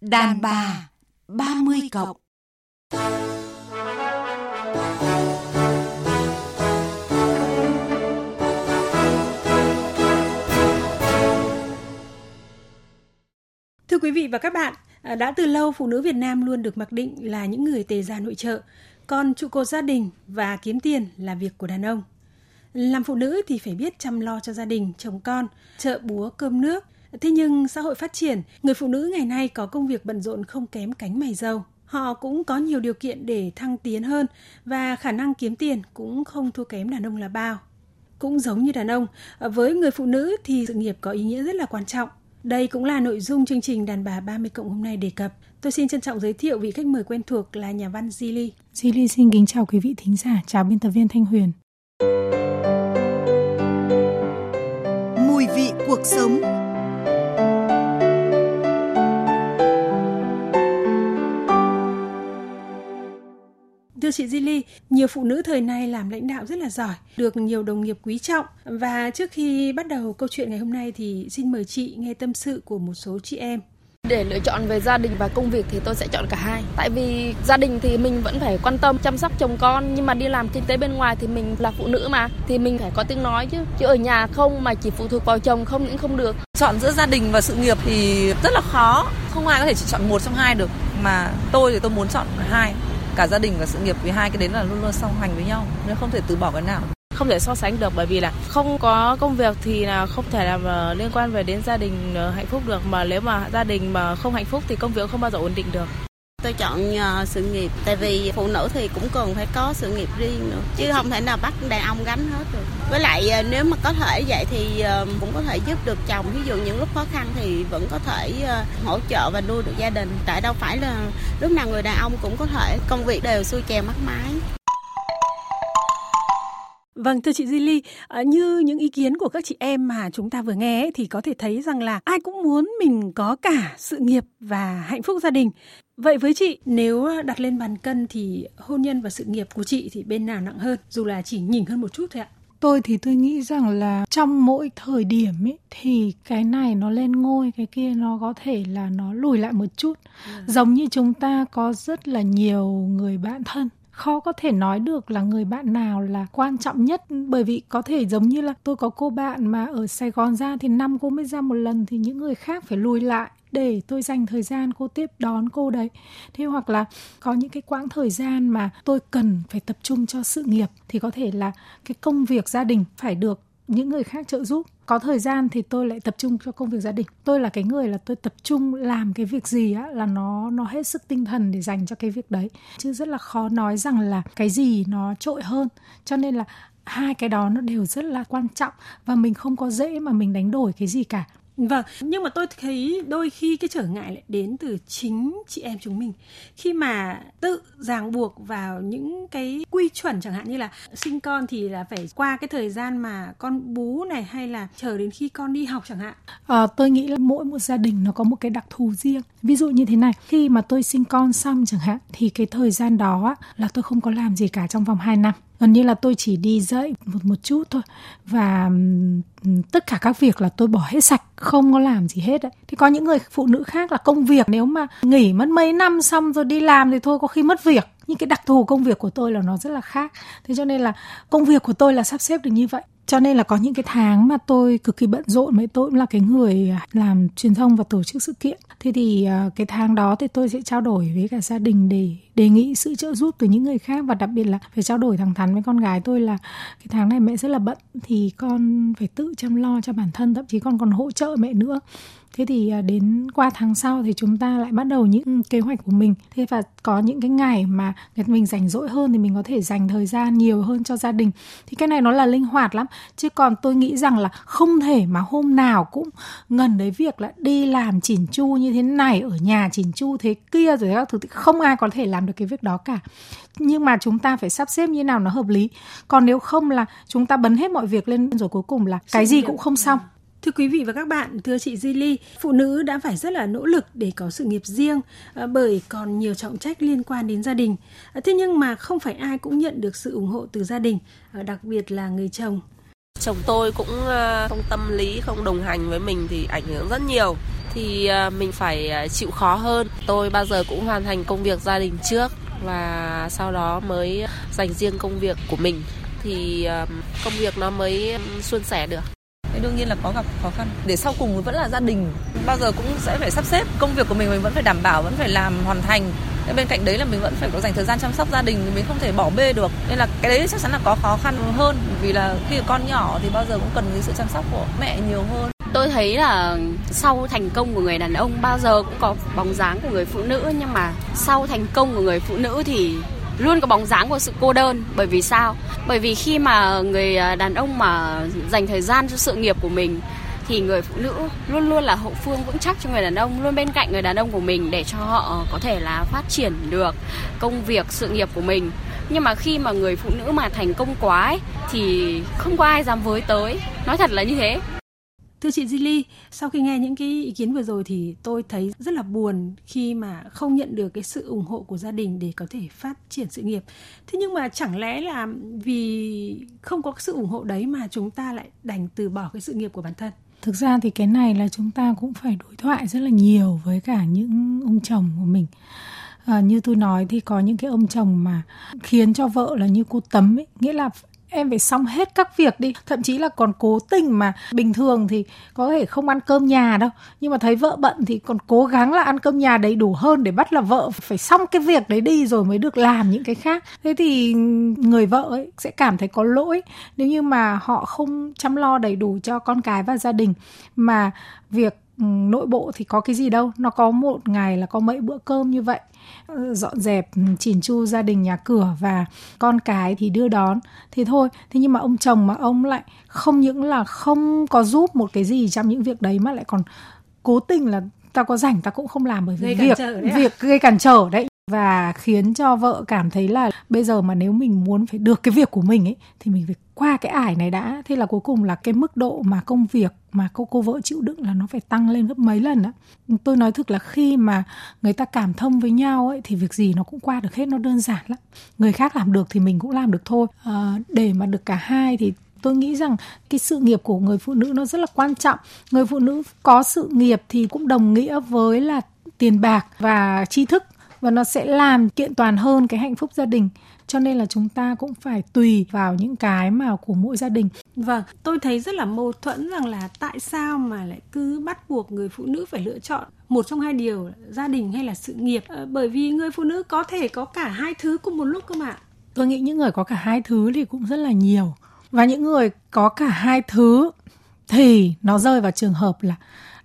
Đàn bà 30 cộng Thưa quý vị và các bạn, à, đã từ lâu phụ nữ Việt Nam luôn được mặc định là những người tề gia nội trợ, còn trụ cột gia đình và kiếm tiền là việc của đàn ông. Làm phụ nữ thì phải biết chăm lo cho gia đình, chồng con, chợ búa cơm nước. Thế nhưng xã hội phát triển, người phụ nữ ngày nay có công việc bận rộn không kém cánh mày dâu. Họ cũng có nhiều điều kiện để thăng tiến hơn và khả năng kiếm tiền cũng không thua kém đàn ông là bao. Cũng giống như đàn ông, với người phụ nữ thì sự nghiệp có ý nghĩa rất là quan trọng. Đây cũng là nội dung chương trình Đàn bà 30 cộng hôm nay đề cập. Tôi xin trân trọng giới thiệu vị khách mời quen thuộc là nhà văn Zili. Zili xin kính chào quý vị thính giả, chào biên tập viên Thanh Huyền. Mùi vị cuộc sống Thưa chị Zili, nhiều phụ nữ thời nay làm lãnh đạo rất là giỏi, được nhiều đồng nghiệp quý trọng. Và trước khi bắt đầu câu chuyện ngày hôm nay thì xin mời chị nghe tâm sự của một số chị em. Để lựa chọn về gia đình và công việc thì tôi sẽ chọn cả hai. Tại vì gia đình thì mình vẫn phải quan tâm chăm sóc chồng con nhưng mà đi làm kinh tế bên ngoài thì mình là phụ nữ mà thì mình phải có tiếng nói chứ. Chứ ở nhà không mà chỉ phụ thuộc vào chồng không những không được. Chọn giữa gia đình và sự nghiệp thì rất là khó. Không ai có thể chỉ chọn một trong hai được mà tôi thì tôi muốn chọn hai cả gia đình và sự nghiệp vì hai cái đấy là luôn luôn song hành với nhau, nên không thể từ bỏ cái nào. Không thể so sánh được, bởi vì là không có công việc thì là không thể làm ờ, liên quan về đến gia đình ờ, hạnh phúc được. Mà nếu mà gia đình mà không hạnh phúc thì công việc không bao giờ ổn định được tôi chọn uh, sự nghiệp. Tại vì phụ nữ thì cũng cần phải có sự nghiệp riêng nữa chứ không thể nào bắt đàn ông gánh hết được. Với lại uh, nếu mà có thể vậy thì uh, cũng có thể giúp được chồng. Ví dụ những lúc khó khăn thì vẫn có thể uh, hỗ trợ và nuôi được gia đình. Tại đâu phải là lúc nào người đàn ông cũng có thể công việc đều xuôi chèo mắt mái. Vâng, thưa chị Di Ly, à, như những ý kiến của các chị em mà chúng ta vừa nghe ấy, thì có thể thấy rằng là ai cũng muốn mình có cả sự nghiệp và hạnh phúc gia đình. Vậy với chị, nếu đặt lên bàn cân thì hôn nhân và sự nghiệp của chị thì bên nào nặng hơn, dù là chỉ nhỉnh hơn một chút thôi ạ? Tôi thì tôi nghĩ rằng là trong mỗi thời điểm ấy thì cái này nó lên ngôi, cái kia nó có thể là nó lùi lại một chút. À. Giống như chúng ta có rất là nhiều người bạn thân khó có thể nói được là người bạn nào là quan trọng nhất. Bởi vì có thể giống như là tôi có cô bạn mà ở Sài Gòn ra thì năm cô mới ra một lần thì những người khác phải lùi lại để tôi dành thời gian cô tiếp đón cô đấy. Thế hoặc là có những cái quãng thời gian mà tôi cần phải tập trung cho sự nghiệp thì có thể là cái công việc gia đình phải được những người khác trợ giúp có thời gian thì tôi lại tập trung cho công việc gia đình. Tôi là cái người là tôi tập trung làm cái việc gì á, là nó nó hết sức tinh thần để dành cho cái việc đấy. Chứ rất là khó nói rằng là cái gì nó trội hơn. Cho nên là hai cái đó nó đều rất là quan trọng. Và mình không có dễ mà mình đánh đổi cái gì cả. Vâng, nhưng mà tôi thấy đôi khi cái trở ngại lại đến từ chính chị em chúng mình. Khi mà tự ràng buộc vào những cái quy chuẩn chẳng hạn như là sinh con thì là phải qua cái thời gian mà con bú này hay là chờ đến khi con đi học chẳng hạn. À, tôi nghĩ là mỗi một gia đình nó có một cái đặc thù riêng. Ví dụ như thế này, khi mà tôi sinh con xong chẳng hạn thì cái thời gian đó là tôi không có làm gì cả trong vòng 2 năm gần như là tôi chỉ đi dậy một một chút thôi. Và tất cả các việc là tôi bỏ hết sạch, không có làm gì hết đấy. Thì có những người phụ nữ khác là công việc, nếu mà nghỉ mất mấy năm xong rồi đi làm thì thôi, có khi mất việc. Nhưng cái đặc thù công việc của tôi là nó rất là khác. Thế cho nên là công việc của tôi là sắp xếp được như vậy. Cho nên là có những cái tháng mà tôi cực kỳ bận rộn mấy tôi cũng là cái người làm truyền thông và tổ chức sự kiện. Thế thì ờ, cái tháng đó thì tôi sẽ trao đổi với cả gia đình để đề nghị sự trợ giúp từ những người khác và đặc biệt là phải trao đổi thẳng thắn với con gái tôi là cái tháng này mẹ rất là bận thì con phải tự chăm lo cho bản thân, thậm chí con còn hỗ trợ mẹ nữa. Thế thì à, đến qua tháng sau thì chúng ta lại bắt đầu những kế hoạch của mình. Thế và có những cái ngày mà mình rảnh rỗi hơn thì mình có thể dành thời gian nhiều hơn cho gia đình. Thì cái này nó là linh hoạt lắm. Chứ còn tôi nghĩ rằng là không thể mà hôm nào cũng ngần đấy việc là đi làm chỉn chu như thế này, ở nhà chỉn chu thế kia rồi các thứ thì không ai có thể làm được cái việc đó cả. Nhưng mà chúng ta phải sắp xếp như nào nó hợp lý. Còn nếu không là chúng ta bấn hết mọi việc lên rồi cuối cùng là cái gì cũng không xong. Thưa quý vị và các bạn, thưa chị Di Ly, phụ nữ đã phải rất là nỗ lực để có sự nghiệp riêng à, bởi còn nhiều trọng trách liên quan đến gia đình. À, thế nhưng mà không phải ai cũng nhận được sự ủng hộ từ gia đình, à, đặc biệt là người chồng. Chồng tôi cũng không tâm lý, không đồng hành với mình thì ảnh hưởng rất nhiều thì à, mình phải à, chịu khó hơn. Tôi bao giờ cũng hoàn thành công việc gia đình trước và sau đó mới dành riêng công việc của mình thì à, công việc nó mới ừ, suôn sẻ được. Thế đương nhiên là có gặp khó khăn. Để sau cùng vẫn là gia đình, bao giờ cũng sẽ phải sắp xếp công việc của mình mình vẫn phải đảm bảo, vẫn phải làm hoàn thành bên cạnh đấy là mình vẫn phải có dành thời gian chăm sóc gia đình mình không thể bỏ bê được nên là cái đấy chắc chắn là có khó khăn hơn vì là khi con nhỏ thì bao giờ cũng cần cái sự chăm sóc của mẹ nhiều hơn tôi thấy là sau thành công của người đàn ông bao giờ cũng có bóng dáng của người phụ nữ. Nhưng mà sau thành công của người phụ nữ thì luôn có bóng dáng của sự cô đơn. Bởi vì sao? Bởi vì khi mà người à, đàn ông mà dành thời gian cho sự nghiệp của mình thì người phụ nữ luôn luôn là hậu phương vững chắc cho người đàn ông luôn bên cạnh người đàn ông của mình để cho họ có thể là phát triển được công việc sự nghiệp của mình. Nhưng mà khi mà người phụ nữ mà thành công quá ấy, thì không có ai dám với tới. Nói thật là như thế. Thưa chị Zili, sau khi nghe những cái ý kiến vừa rồi thì tôi thấy rất là buồn khi mà không nhận được cái sự ủng hộ của gia đình để có thể phát triển sự nghiệp. Thế nhưng mà chẳng lẽ là vì không có sự ủng hộ đấy mà chúng ta lại đành từ bỏ cái sự nghiệp của bản thân? thực ra thì cái này là chúng ta cũng phải đối thoại rất là nhiều với cả những ông chồng của mình à, như tôi nói thì có những cái ông chồng mà khiến cho vợ là như cô tấm ấy nghĩa là em phải xong hết các việc đi. Thậm chí là còn cố tình mà. Bình thường thì có thể không ăn cơm nhà đâu. Nhưng mà thấy vợ bận thì còn cố gắng là ăn cơm nhà đầy đủ hơn để bắt là vợ phải xong cái việc đấy đi rồi mới được làm những cái khác. Thế thì người vợ ấy sẽ cảm thấy có lỗi. Nếu như mà họ không chăm lo đầy đủ cho con cái và gia đình, mà việc nội bộ thì có cái gì đâu. Nó có một ngày là có mấy bữa cơm như vậy. Ờ, dọn dẹp ừ, chỉn chu gia đình nhà cửa và con cái thì đưa đón. Thì thôi thế nhưng mà ông chồng mà ông lại không những là không có giúp một cái gì trong những việc đấy mà lại còn cố tình là tao có rảnh tao cũng không làm bởi vì việc việc gây cản trở đấy. Và khiến cho vợ cảm thấy là bây giờ mà nếu mình muốn phải được cái việc của mình ấy thì mình phải qua cái ải này đã thế là cuối cùng là cái mức độ mà công việc mà cô cô vợ chịu đựng là nó phải tăng lên gấp mấy lần đó tôi nói thực là khi mà người ta cảm thông với nhau ấy thì việc gì nó cũng qua được hết nó đơn giản lắm. Người khác làm được thì mình cũng làm được thôi. À, để mà được cả hai thì tôi nghĩ rằng cái sự nghiệp của người phụ nữ nó rất là quan trọng. Người phụ nữ có sự nghiệp thì cũng đồng nghĩa với là tiền bạc và tri thức và nó sẽ làm kiện toàn hơn cái hạnh phúc gia đình. Cho nên là chúng ta cũng phải tùy vào những cái mà của mỗi gia đình. Vâng tôi thấy rất là mâu thuẫn rằng là tại sao mà lại cứ bắt buộc người phụ nữ phải lựa chọn một trong hai điều gia đình hay là sự nghiệp? À, bởi vì người phụ nữ có thể có cả hai thứ cùng một lúc cơ mà. Tôi nghĩ những người có cả hai thứ thì cũng rất là nhiều. Và những người có cả hai thứ thì nó rơi vào trường hợp là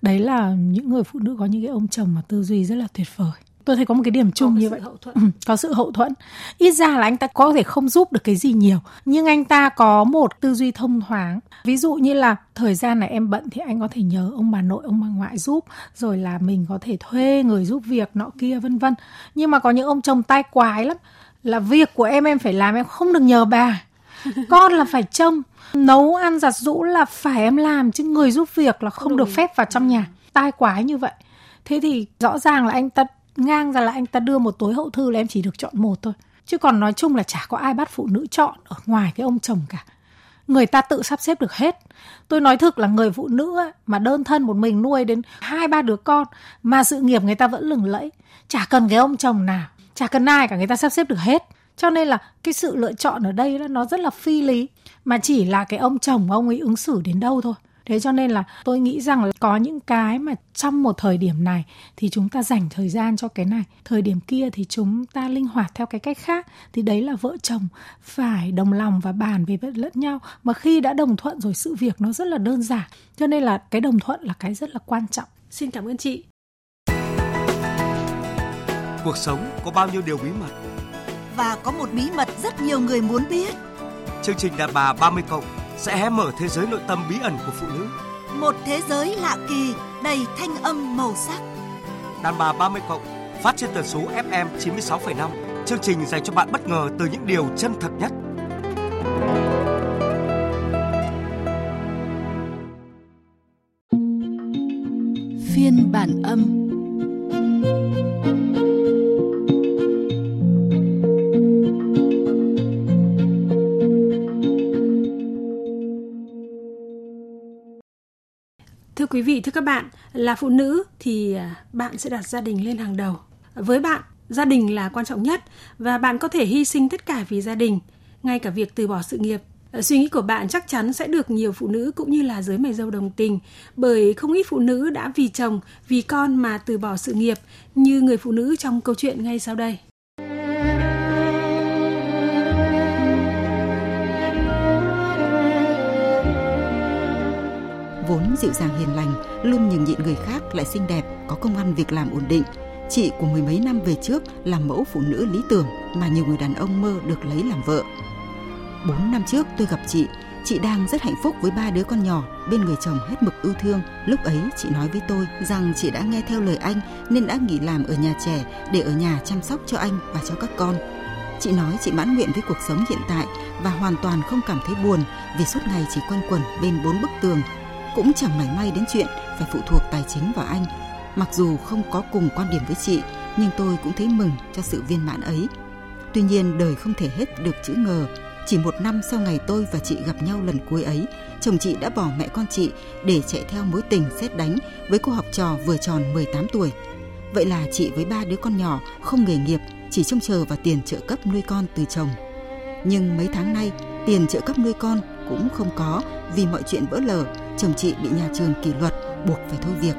đấy là những người phụ nữ có những cái ông chồng mà tư duy rất là tuyệt vời tôi thấy có một cái điểm chung như vậy. hậu thuẫn. Ừ, có sự hậu thuẫn. Ít ra là anh ta có thể không giúp được cái gì nhiều nhưng anh ta có một tư duy thông thoáng. Ví dụ như là thời gian này em bận thì anh có thể nhờ ông bà nội ông bà ngoại giúp rồi là mình có thể thuê người giúp việc nọ kia vân vân. Nhưng mà có những ông chồng tai quái lắm là việc của em em phải làm em không được nhờ bà. Con là phải trông nấu ăn giặt rũ là phải em làm chứ người giúp việc là không, không được phép vào trong nhà. Tai quái như vậy. Thế thì rõ ràng là anh ta ngang ra là anh ta đưa một túi hậu thư là em chỉ được chọn một thôi. Chứ còn nói chung là chả có ai bắt phụ nữ chọn ở ngoài cái ông chồng cả. Người ta tự sắp xếp được hết. Tôi nói thực là người phụ nữ mà đơn thân một mình nuôi đến hai, ba đứa con, mà sự nghiệp người ta vẫn lừng lẫy. Chả cần cái ông chồng nào, chả cần ai cả, người ta sắp xếp được hết. Cho nên là cái sự lựa chọn ở đây nó rất là phi lý. Mà chỉ là cái ông chồng ông ấy ứng xử đến đâu thôi thế cho nên là tôi nghĩ rằng là có những cái mà trong một thời điểm này thì chúng ta dành thời gian cho cái này. Thời điểm kia thì chúng ta linh hoạt theo cái cách khác. Thì đấy là vợ chồng phải đồng lòng và bàn về lẫn nhau. Mà khi đã đồng thuận rồi sự việc nó rất là đơn giản. Cho nên là cái đồng thuận là cái rất là quan trọng. Xin cảm ơn chị. Cuộc sống có bao nhiêu điều bí mật? Và có một bí mật rất nhiều người muốn biết. Chương trình đàn bà 30 cộng sẽ hé mở thế giới nội tâm bí ẩn của phụ nữ. Một thế giới lạ kỳ, đầy thanh âm màu sắc. Đàn bà 30 cộng phát trên tần số FM 96,5. Chương trình dành cho bạn bất ngờ từ những điều chân thật nhất. Phiên bản âm thưa quý vị, thưa các bạn, là phụ nữ thì à, bạn sẽ đặt gia đình lên hàng đầu. Với bạn, gia đình là quan trọng nhất và bạn có thể hy sinh tất cả vì gia đình, ngay cả việc từ bỏ sự nghiệp. Ờ, suy nghĩ của bạn chắc chắn sẽ được nhiều phụ nữ cũng như là giới mày dâu đồng tình bởi không ít phụ nữ đã vì chồng, vì con mà từ bỏ sự nghiệp như người phụ nữ trong câu chuyện ngay sau đây. Dịu dàng hiền lành, luôn nhường nhịn người khác lại xinh đẹp, có công ăn việc làm ổn định. Chị của mười mấy năm về trước là mẫu phụ nữ lý tưởng mà nhiều người đàn ông mơ được lấy làm vợ. Bốn năm trước tôi gặp chị, chị đang rất hạnh phúc với ba đứa con nhỏ bên người chồng hết mực yêu thương. Lúc ấy chị nói với tôi rằng chị đã nghe theo lời anh nên đã nghỉ làm ở nhà trẻ để ở nhà chăm sóc cho anh và cho các con. Chị nói chị mãn nguyện với cuộc sống hiện tại và hoàn toàn không cảm thấy buồn vì suốt ngày chỉ quanh quẩn bên bốn bức tường cũng chẳng mảy may đến chuyện phải phụ thuộc tài chính vào anh. Mặc dù không có cùng quan điểm với chị, nhưng tôi cũng thấy mừng cho sự viên mãn ấy. Tuy nhiên đời không thể hết được chữ ngờ. Chỉ một năm sau ngày tôi và chị gặp nhau lần cuối ấy, chồng chị đã bỏ mẹ con chị để chạy theo mối tình xét đánh với cô học trò vừa tròn 18 tuổi. Vậy là chị với ba đứa con nhỏ không nghề nghiệp, chỉ trông chờ vào tiền trợ cấp nuôi con từ chồng. Nhưng mấy tháng nay, tiền trợ cấp nuôi con cũng không có vì mọi chuyện vỡ lở chồng chị bị nhà trường kỷ luật buộc phải thôi việc.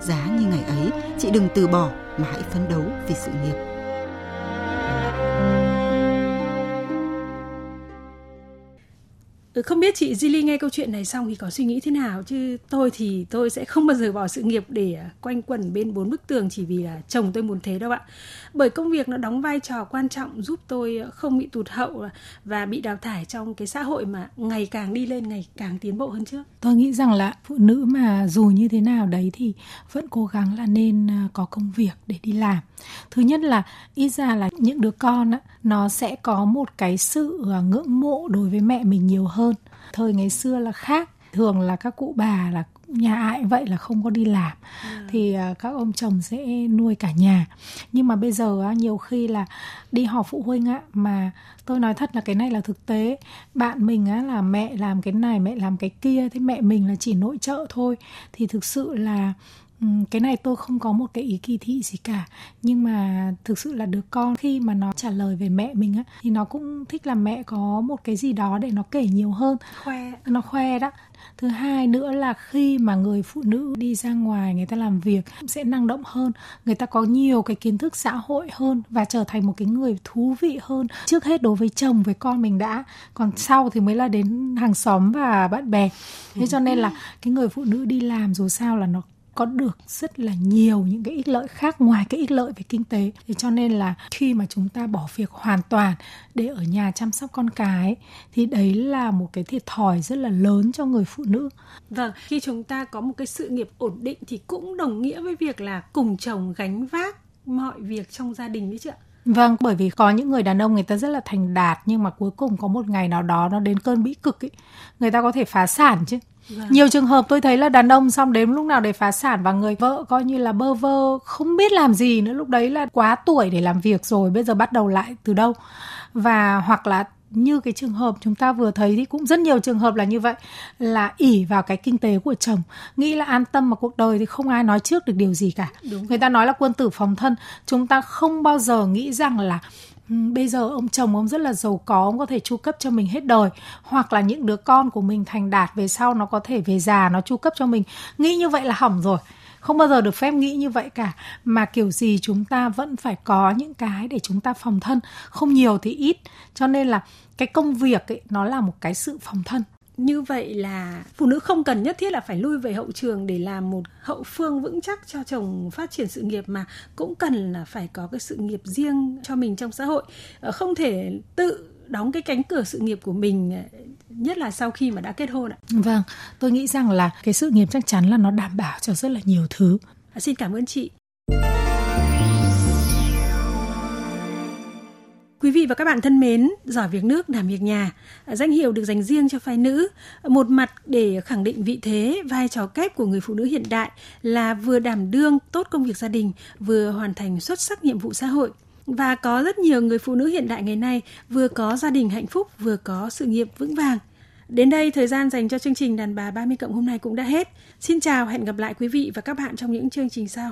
Giá như ngày ấy, chị đừng từ bỏ mà hãy phấn đấu vì sự nghiệp. Ừ, không biết chị Jilly nghe câu chuyện này xong thì có suy nghĩ thế nào chứ tôi thì tôi sẽ không bao giờ bỏ sự nghiệp để à, quanh quẩn bên bốn bức tường chỉ vì là chồng tôi muốn thế đâu ạ. Bởi công việc nó đóng vai trò quan trọng giúp tôi không bị tụt hậu và bị đào thải trong cái xã hội mà ngày càng đi lên, ngày càng tiến bộ hơn trước. Tôi nghĩ rằng là phụ nữ mà dù như thế nào đấy thì vẫn cố gắng là nên à, có công việc để đi làm. Thứ nhất là, ít ra là những đứa con nó sẽ có một cái sự à, ngưỡng mộ đối với mẹ mình nhiều hơn thời ngày xưa là khác. Thường là các cụ bà là nhà ai vậy là không có đi làm. À. thì uh, các ông chồng sẽ nuôi cả nhà. Nhưng mà bây giờ nhiều khi là đi họp phụ huynh á mà tôi nói thật là cái này là thực tế. Bạn mình á là mẹ làm cái này mẹ làm cái kia thế mẹ mình là chỉ nội trợ thôi. Thì thực sự là cái này tôi không có một cái ý kỳ thị gì cả. Nhưng mà thực sự là đứa con khi mà nó trả lời về mẹ mình á thì nó cũng thích là mẹ có một cái gì đó để nó kể nhiều hơn. Khoe. Nó khoe đó. Thứ hai nữa là khi mà người phụ nữ đi ra ngoài người ta làm việc sẽ năng động hơn. Người ta có nhiều cái kiến thức xã hội hơn và trở thành một cái người thú vị hơn. Trước hết đối với chồng với con mình đã. Còn sau thì mới là đến hàng xóm và bạn bè. Thế cho nên là cái người phụ nữ đi làm dù sao là nó có được rất là nhiều những cái ích lợi khác ngoài cái ích lợi về kinh tế. Thì cho nên là khi mà chúng ta bỏ việc hoàn toàn để ở nhà chăm sóc con cái thì đấy là một cái thiệt thòi rất là lớn cho người phụ nữ. Vâng khi chúng ta có một cái sự nghiệp ổn định thì cũng đồng nghĩa với việc là cùng chồng gánh vác mọi việc trong gia đình đấy chứ ạ. Vâng, bởi vì có những người đàn ông người ta rất là thành đạt nhưng mà cuối cùng có một ngày nào đó nó đến cơn bĩ cực ấy, người ta có thể phá sản chứ. Vâng. Nhiều trường hợp tôi thấy là đàn ông xong đến lúc nào để phá sản và người vợ coi như là bơ vơ, không biết làm gì nữa lúc đấy là quá tuổi để làm việc rồi, bây giờ bắt đầu lại từ đâu và hoặc là như cái trường hợp chúng ta vừa thấy thì cũng rất nhiều trường hợp là như vậy là ỉ vào cái kinh tế của chồng. Nghĩ là an tâm mà cuộc đời thì không ai nói trước được điều gì cả. Đúng. người ta nói là quân tử phòng thân. Chúng ta không bao giờ nghĩ rằng là Ừ, bây giờ ông chồng ông rất là giàu có ông có thể chu cấp cho mình hết đời hoặc là những đứa con của mình thành đạt về sau nó có thể về già nó chu cấp cho mình. Nghĩ như vậy là hỏng rồi không bao giờ được phép nghĩ như vậy cả. Mà kiểu gì chúng ta vẫn phải có những cái để chúng ta phòng thân. Không nhiều thì ít. Cho nên là cái công việc ấy, nó là một cái sự phòng thân. Như vậy là phụ nữ không cần nhất thiết là phải lui về hậu trường để làm một hậu phương vững chắc cho chồng phát triển sự nghiệp, mà cũng cần là phải có cái sự nghiệp riêng cho mình trong xã hội. Ờ, không thể tự đóng cái cánh cửa sự nghiệp của mình ờ, nhất là sau khi mà đã kết hôn ạ. Vâng, tôi nghĩ rằng là cái sự nghiệp chắc chắn là nó đảm bảo cho rất là nhiều thứ. À, xin cảm ơn chị. Quý vị và các bạn thân mến, giỏi việc nước đảm việc nhà, danh hiệu được dành riêng cho phái nữ, một mặt để khẳng định vị thế, vai trò kép của người phụ nữ hiện đại là vừa đảm đương tốt công việc gia đình, vừa hoàn thành xuất sắc nhiệm vụ xã hội. Và có rất nhiều người phụ nữ hiện đại ngày nay vừa có gia đình hạnh phúc, vừa có sự nghiệp vững vàng. Đến đây, thời gian dành cho chương trình Đàn bà 30 cộng hôm nay cũng đã hết. Xin chào, hẹn gặp lại quý vị và các bạn trong những chương trình sau.